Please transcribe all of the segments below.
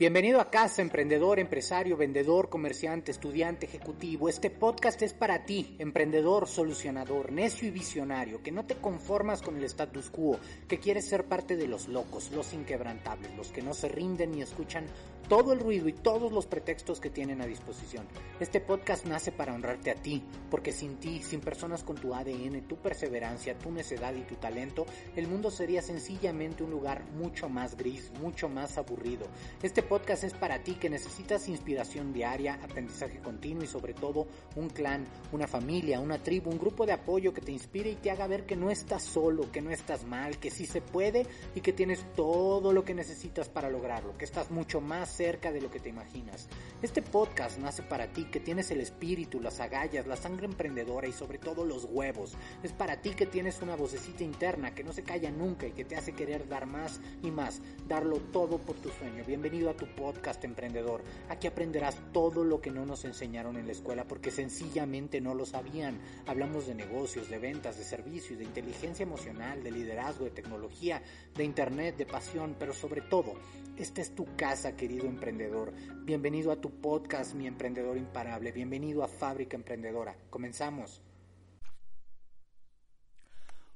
Bienvenido a casa, emprendedor, empresario, vendedor, comerciante, estudiante, ejecutivo. Este podcast es para ti, emprendedor, solucionador, necio y visionario, que no te conformas con el status quo, que quieres ser parte de los locos, los inquebrantables, los que no se rinden ni escuchan todo el ruido y todos los pretextos que tienen a disposición. Este podcast nace para honrarte a ti, porque sin ti, sin personas con tu ADN, tu perseverancia, tu necedad y tu talento, el mundo sería sencillamente un lugar mucho más gris, mucho más aburrido. Este podcast es para ti que necesitas inspiración diaria, aprendizaje continuo y sobre todo un clan, una familia, una tribu, un grupo de apoyo que te inspire y te haga ver que no estás solo, que no estás mal, que sí se puede y que tienes todo lo que necesitas para lograrlo, que estás mucho más cerca de lo que te imaginas. Este podcast nace para ti que tienes el espíritu, las agallas, la sangre emprendedora y sobre todo los huevos. Es para ti que tienes una vocecita interna que no se calla nunca y que te hace querer dar más y más, darlo todo por tu sueño. Bienvenido a tu podcast emprendedor. Aquí aprenderás todo lo que no nos enseñaron en la escuela porque sencillamente no lo sabían. Hablamos de negocios, de ventas, de servicios, de inteligencia emocional, de liderazgo, de tecnología, de internet, de pasión, pero sobre todo, esta es tu casa, querido emprendedor. Bienvenido a tu podcast, mi emprendedor imparable. Bienvenido a Fábrica Emprendedora. Comenzamos.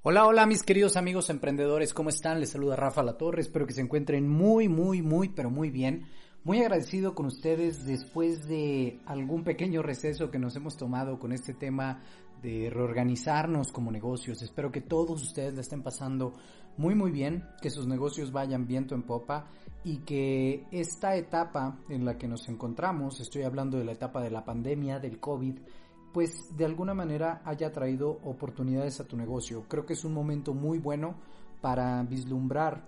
Hola, hola mis queridos amigos emprendedores, ¿cómo están? Les saluda Rafa La Torre, espero que se encuentren muy, muy, muy, pero muy bien. Muy agradecido con ustedes después de algún pequeño receso que nos hemos tomado con este tema de reorganizarnos como negocios. Espero que todos ustedes la estén pasando muy, muy bien, que sus negocios vayan viento en popa y que esta etapa en la que nos encontramos, estoy hablando de la etapa de la pandemia, del COVID, pues de alguna manera haya traído oportunidades a tu negocio. Creo que es un momento muy bueno para vislumbrar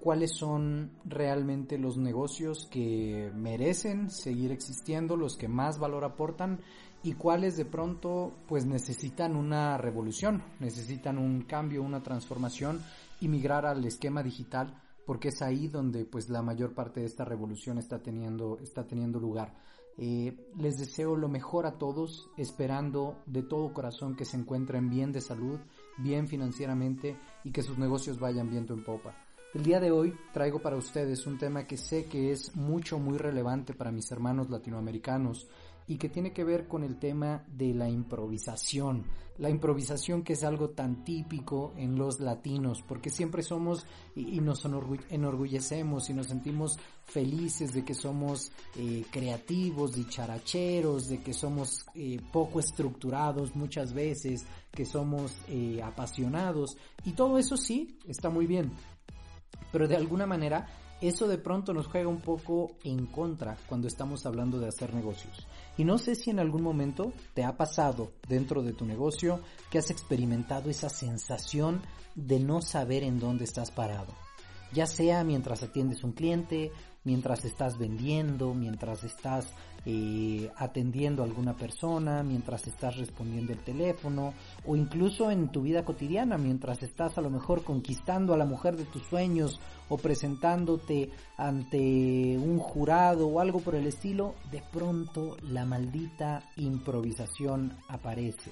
cuáles son realmente los negocios que merecen seguir existiendo, los que más valor aportan y cuáles de pronto pues necesitan una revolución, necesitan un cambio, una transformación y migrar al esquema digital porque es ahí donde pues la mayor parte de esta revolución está teniendo, está teniendo lugar. Eh, les deseo lo mejor a todos, esperando de todo corazón que se encuentren bien de salud, bien financieramente y que sus negocios vayan viento en popa. El día de hoy traigo para ustedes un tema que sé que es mucho, muy relevante para mis hermanos latinoamericanos y que tiene que ver con el tema de la improvisación. La improvisación que es algo tan típico en los latinos, porque siempre somos y, nos enorgullecemos y nos sentimos felices de que somos eh, creativos, dicharacheros, de que somos eh, poco estructurados muchas veces, que somos eh, apasionados y todo eso sí está muy bien, pero de alguna manera eso de pronto nos juega un poco en contra cuando estamos hablando de hacer negocios. Y no sé si en algún momento te ha pasado dentro de tu negocio que has experimentado esa sensación de no saber en dónde estás parado. Ya sea mientras atiendes un cliente, mientras estás vendiendo, mientras estás eh, atendiendo a alguna persona, mientras estás respondiendo el teléfono o incluso en tu vida cotidiana, mientras estás a lo mejor conquistando a la mujer de tus sueños o presentándote ante un jurado o algo por el estilo, de pronto la maldita improvisación aparece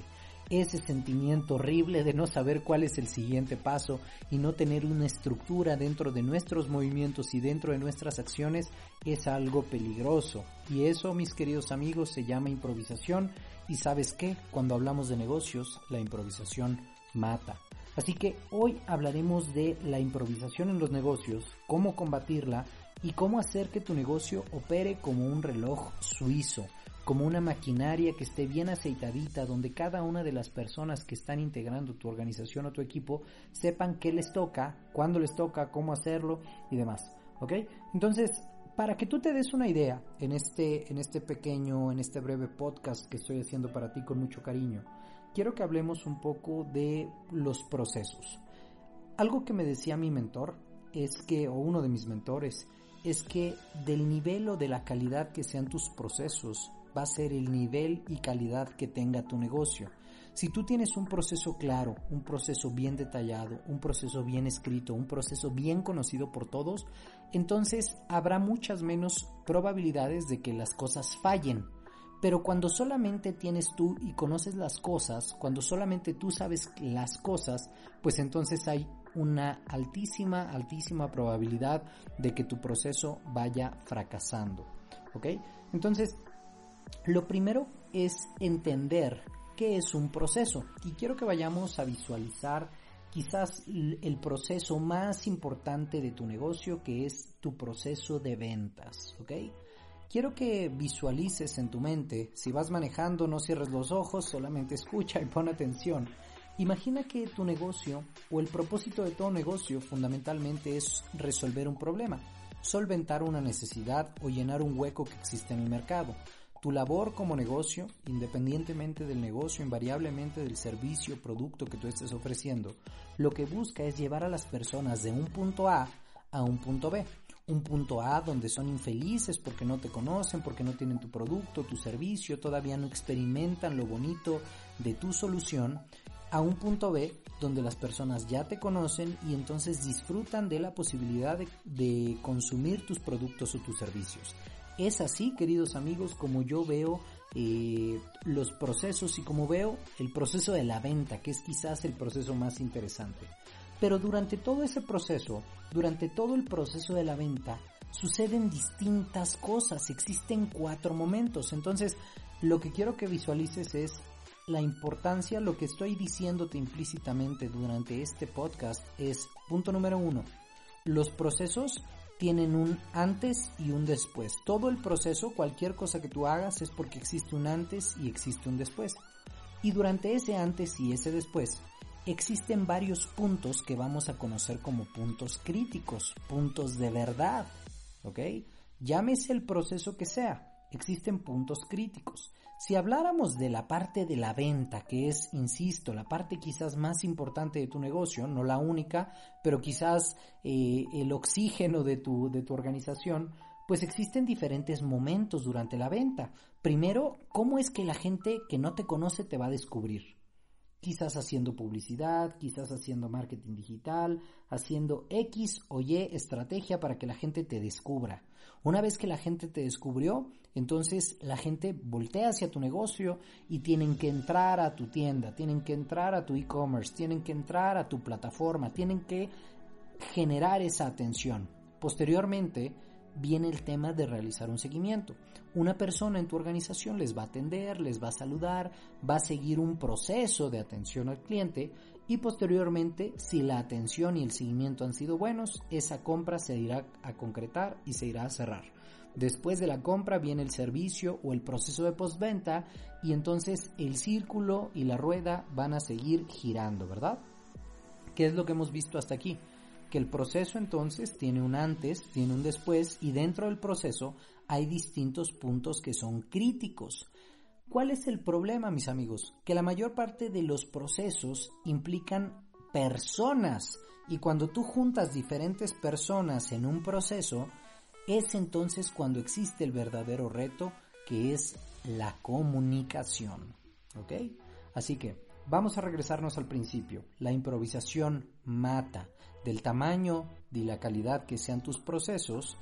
ese sentimiento horrible de no saber cuál es el siguiente paso y no tener una estructura dentro de nuestros movimientos y dentro de nuestras acciones es algo peligroso. Y eso, mis queridos amigos, se llama improvisación y sabes qué, cuando hablamos de negocios, la improvisación mata. Así que hoy hablaremos de la improvisación en los negocios, cómo combatirla y cómo hacer que tu negocio opere como un reloj suizo como una maquinaria que esté bien aceitadita, donde cada una de las personas que están integrando tu organización o tu equipo sepan qué les toca, cuándo les toca, cómo hacerlo y demás. ¿Ok? Entonces, para que tú te des una idea en este, en este pequeño, en este breve podcast que estoy haciendo para ti con mucho cariño, quiero que hablemos un poco de los procesos. Algo que me decía mi mentor es que, o uno de mis mentores, es que del nivel o de la calidad que sean tus procesos va a ser el nivel y calidad que tenga tu negocio. Si tú tienes un proceso claro, un proceso bien detallado, un proceso bien escrito, un proceso bien conocido por todos, entonces habrá muchas menos probabilidades de que las cosas fallen. Pero cuando solamente tienes tú y conoces las cosas, cuando solamente tú sabes las cosas, pues entonces hay una altísima, altísima probabilidad de que tu proceso vaya fracasando. ¿Ok? Entonces, lo primero es entender qué es un proceso. Y quiero que vayamos a visualizar quizás el proceso más importante de tu negocio, que es tu proceso de ventas, ¿ok? Quiero que visualices en tu mente, si vas manejando no cierres los ojos, solamente escucha y pon atención. Imagina que tu negocio o el propósito de todo negocio fundamentalmente es resolver un problema, solventar una necesidad o llenar un hueco que existe en el mercado. Tu labor como negocio, independientemente del negocio, invariablemente del servicio o producto que tú estés ofreciendo, lo que busca es llevar a las personas de un punto A a un punto B. Un punto A donde son infelices porque no te conocen, porque no tienen tu producto, tu servicio, todavía no experimentan lo bonito de tu solución, a un punto B donde las personas ya te conocen y entonces disfrutan de la posibilidad de, de consumir tus productos o tus servicios. Es así, queridos amigos, como yo veo eh, los procesos y como veo el proceso de la venta, que es quizás el proceso más interesante. Pero durante todo ese proceso, durante todo el proceso de la venta, suceden distintas cosas, existen cuatro momentos. Entonces, lo que quiero que visualices es la importancia, lo que estoy diciéndote implícitamente durante este podcast es, punto número uno, los procesos tienen un antes y un después. Todo el proceso, cualquier cosa que tú hagas es porque existe un antes y existe un después. Y durante ese antes y ese después existen varios puntos que vamos a conocer como puntos críticos, puntos de verdad. ¿Ok? Llámese el proceso que sea, existen puntos críticos. Si habláramos de la parte de la venta, que es, insisto, la parte quizás más importante de tu negocio, no la única, pero quizás eh, el oxígeno de tu, de tu organización, pues existen diferentes momentos durante la venta. Primero, ¿cómo es que la gente que no te conoce te va a descubrir? Quizás haciendo publicidad, quizás haciendo marketing digital, haciendo X o Y estrategia para que la gente te descubra. Una vez que la gente te descubrió, entonces la gente voltea hacia tu negocio y tienen que entrar a tu tienda, tienen que entrar a tu e-commerce, tienen que entrar a tu plataforma, tienen que generar esa atención. Posteriormente, viene el tema de realizar un seguimiento. Una persona en tu organización les va a atender, les va a saludar, va a seguir un proceso de atención al cliente y posteriormente, si la atención y el seguimiento han sido buenos, esa compra se irá a concretar y se irá a cerrar. Después de la compra viene el servicio o el proceso de postventa y entonces el círculo y la rueda van a seguir girando, ¿verdad? ¿Qué es lo que hemos visto hasta aquí? Que el proceso entonces tiene un antes, tiene un después y dentro del proceso hay distintos puntos que son críticos. ¿Cuál es el problema, mis amigos? Que la mayor parte de los procesos implican personas y cuando tú juntas diferentes personas en un proceso, es entonces cuando existe el verdadero reto que es la comunicación. ¿Ok? Así que vamos a regresarnos al principio. La improvisación mata del tamaño y la calidad que sean tus procesos,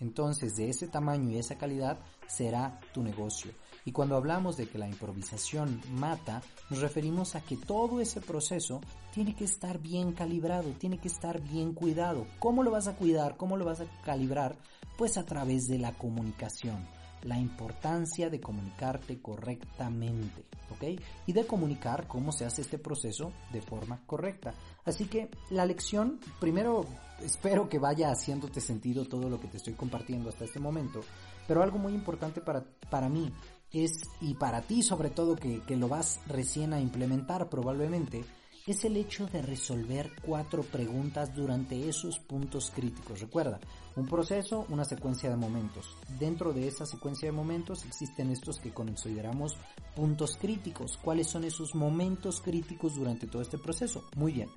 entonces de ese tamaño y esa calidad será tu negocio. Y cuando hablamos de que la improvisación mata, nos referimos a que todo ese proceso tiene que estar bien calibrado, tiene que estar bien cuidado. ¿Cómo lo vas a cuidar? ¿Cómo lo vas a calibrar? Pues a través de la comunicación la importancia de comunicarte correctamente, ¿ok? Y de comunicar cómo se hace este proceso de forma correcta. Así que la lección, primero espero que vaya haciéndote sentido todo lo que te estoy compartiendo hasta este momento, pero algo muy importante para, para mí es, y para ti sobre todo que, que lo vas recién a implementar probablemente, es el hecho de resolver cuatro preguntas durante esos puntos críticos. Recuerda, un proceso, una secuencia de momentos. Dentro de esa secuencia de momentos existen estos que consideramos puntos críticos. ¿Cuáles son esos momentos críticos durante todo este proceso? Muy bien.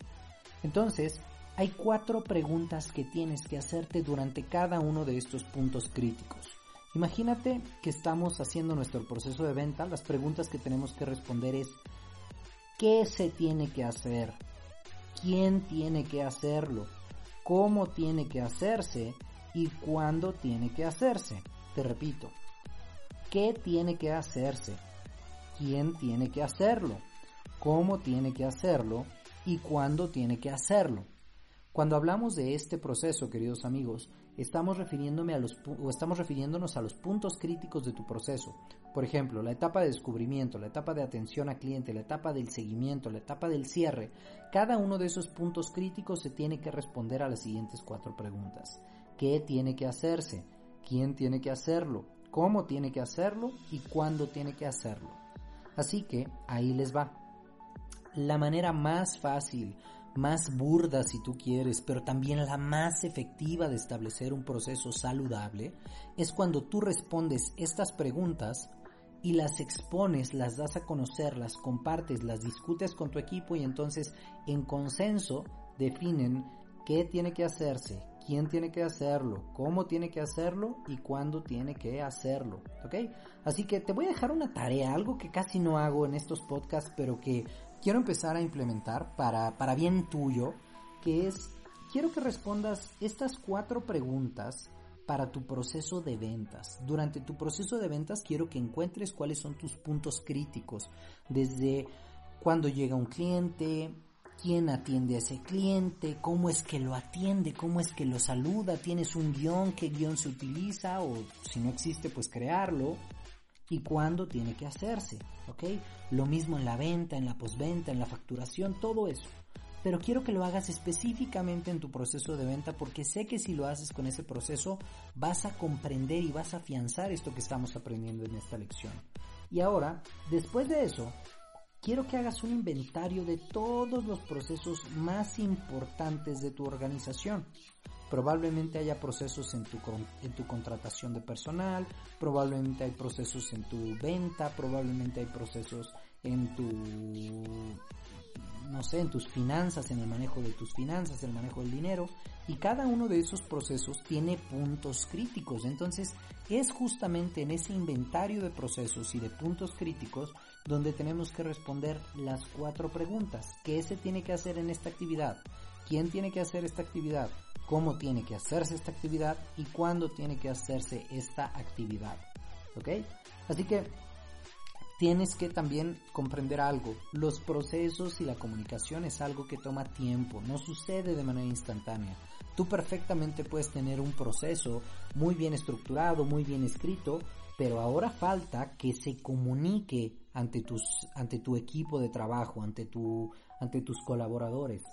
Entonces, Hay cuatro preguntas que tienes que hacerte durante cada uno de estos puntos críticos. Imagínate que estamos haciendo nuestro proceso de venta, las preguntas que tenemos que responder es ¿qué se tiene que hacer? ¿Quién tiene que hacerlo? ¿Cómo tiene que hacerse? ¿Y cuándo tiene que hacerse? Te repito, ¿qué tiene que hacerse? ¿Quién tiene que hacerlo? ¿Cómo tiene que hacerlo? ¿Y cuándo tiene que hacerlo? Cuando hablamos de este proceso, queridos amigos, estamos, refiriéndome a los, o estamos refiriéndonos a los puntos críticos de tu proceso. Por ejemplo, la etapa de descubrimiento, la etapa de atención a cliente, la etapa del seguimiento, la etapa del cierre. Cada uno de esos puntos críticos se tiene que responder a las siguientes cuatro preguntas. ¿Qué tiene que hacerse? ¿Quién tiene que hacerlo? ¿Cómo tiene que hacerlo? ¿Y cuándo tiene que hacerlo? Así que ahí les va. La manera más fácil, más burda si tú quieres, pero también la más efectiva de establecer un proceso saludable, es cuando tú respondes estas preguntas y las expones, las das a conocer, las compartes, las discutes con tu equipo y entonces en consenso definen qué tiene que hacerse, quién tiene que hacerlo, cómo tiene que hacerlo y cuándo tiene que hacerlo, ¿ok? Así que te voy a dejar una tarea, algo que casi no hago en estos podcasts, pero que quiero empezar a implementar para, para bien tuyo, que es, quiero que respondas estas cuatro preguntas para tu proceso de ventas. Durante tu proceso de ventas quiero que encuentres cuáles son tus puntos críticos, desde cuando llega un cliente, quién atiende a ese cliente, cómo es que lo atiende, cómo es que lo saluda, tienes un guion, qué guion se utiliza o si no existe pues crearlo, y cuándo tiene que hacerse, ¿ok? Lo mismo en la venta, en la postventa, en la facturación, todo eso. Pero quiero que lo hagas específicamente en tu proceso de venta porque sé que si lo haces con ese proceso vas a comprender y vas a afianzar esto que estamos aprendiendo en esta lección. Y ahora, después de eso, quiero que hagas un inventario de todos los procesos más importantes de tu organización. Probablemente haya procesos en tu, en tu contratación de personal, probablemente hay procesos en tu venta, probablemente hay procesos en tu, no sé, en tus finanzas, en el manejo de tus finanzas, el manejo del dinero. Y cada uno de esos procesos tiene puntos críticos. Entonces es justamente en ese inventario de procesos y de puntos críticos donde tenemos que responder las cuatro preguntas. ¿Qué se tiene que hacer en esta actividad? ¿Quién tiene que hacer esta actividad? Cómo tiene que hacerse esta actividad y cuándo tiene que hacerse esta actividad. ¿Ok? Así que tienes que también comprender algo. Los procesos y la comunicación es algo que toma tiempo, no sucede de manera instantánea. Tú perfectamente puedes tener un proceso muy bien estructurado, muy bien escrito, pero ahora falta que se comunique ante tus ante tu equipo de trabajo, ante tu ante tus colaboradores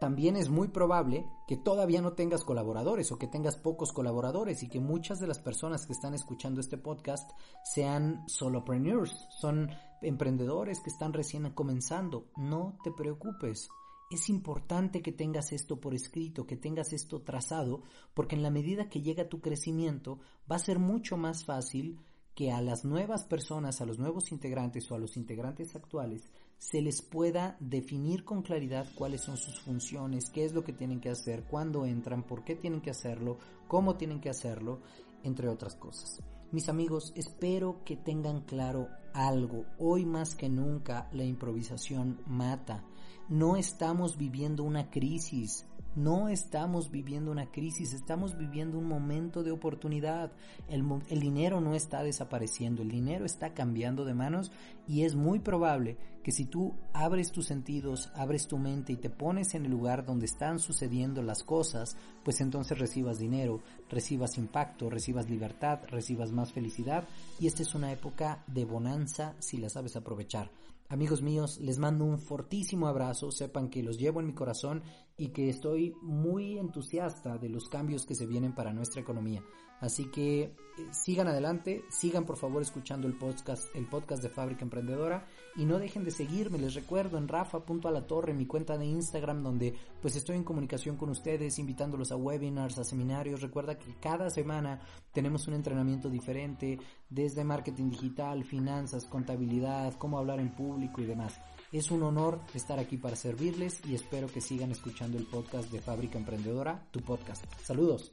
también es muy probable que todavía no tengas colaboradores o que tengas pocos colaboradores y que muchas de las personas que están escuchando este podcast sean solopreneurs, son emprendedores que están recién comenzando. No te preocupes. Es importante que tengas esto por escrito, que tengas esto trazado, porque en la medida que llega tu crecimiento va a ser mucho más fácil que a las nuevas personas, a los nuevos integrantes o a los integrantes actuales se les pueda definir con claridad cuáles son sus funciones, qué es lo que tienen que hacer, cuándo entran, por qué tienen que hacerlo, cómo tienen que hacerlo, entre otras cosas. Mis amigos, espero que tengan claro algo. Hoy más que nunca la improvisación mata. No estamos viviendo una crisis, no estamos viviendo una crisis, estamos viviendo un momento de oportunidad. El, el, dinero no está desapareciendo, el dinero está cambiando de manos y es muy probable que si tú abres tus sentidos, abres tu mente y te pones en el lugar donde están sucediendo las cosas, pues entonces recibas dinero, recibas impacto, recibas libertad, recibas más felicidad y esta es una época de bonanza si la sabes aprovechar. Amigos míos, les mando un fortísimo abrazo, sepan que los llevo en mi corazón y que estoy muy entusiasta de los cambios que se vienen para nuestra economía. Así que eh, sigan adelante, sigan por favor escuchando el podcast, el podcast de Fábrica Emprendedora y no dejen de seguirme, les recuerdo en rafa.alatorre, mi cuenta de Instagram donde pues estoy en comunicación con ustedes, invitándolos a webinars, a seminarios. Recuerda que cada semana tenemos un entrenamiento diferente desde marketing digital, finanzas, contabilidad, cómo hablar en público y demás. Es un honor estar aquí para servirles y espero que sigan escuchando el podcast de Fábrica Emprendedora, tu podcast. Saludos.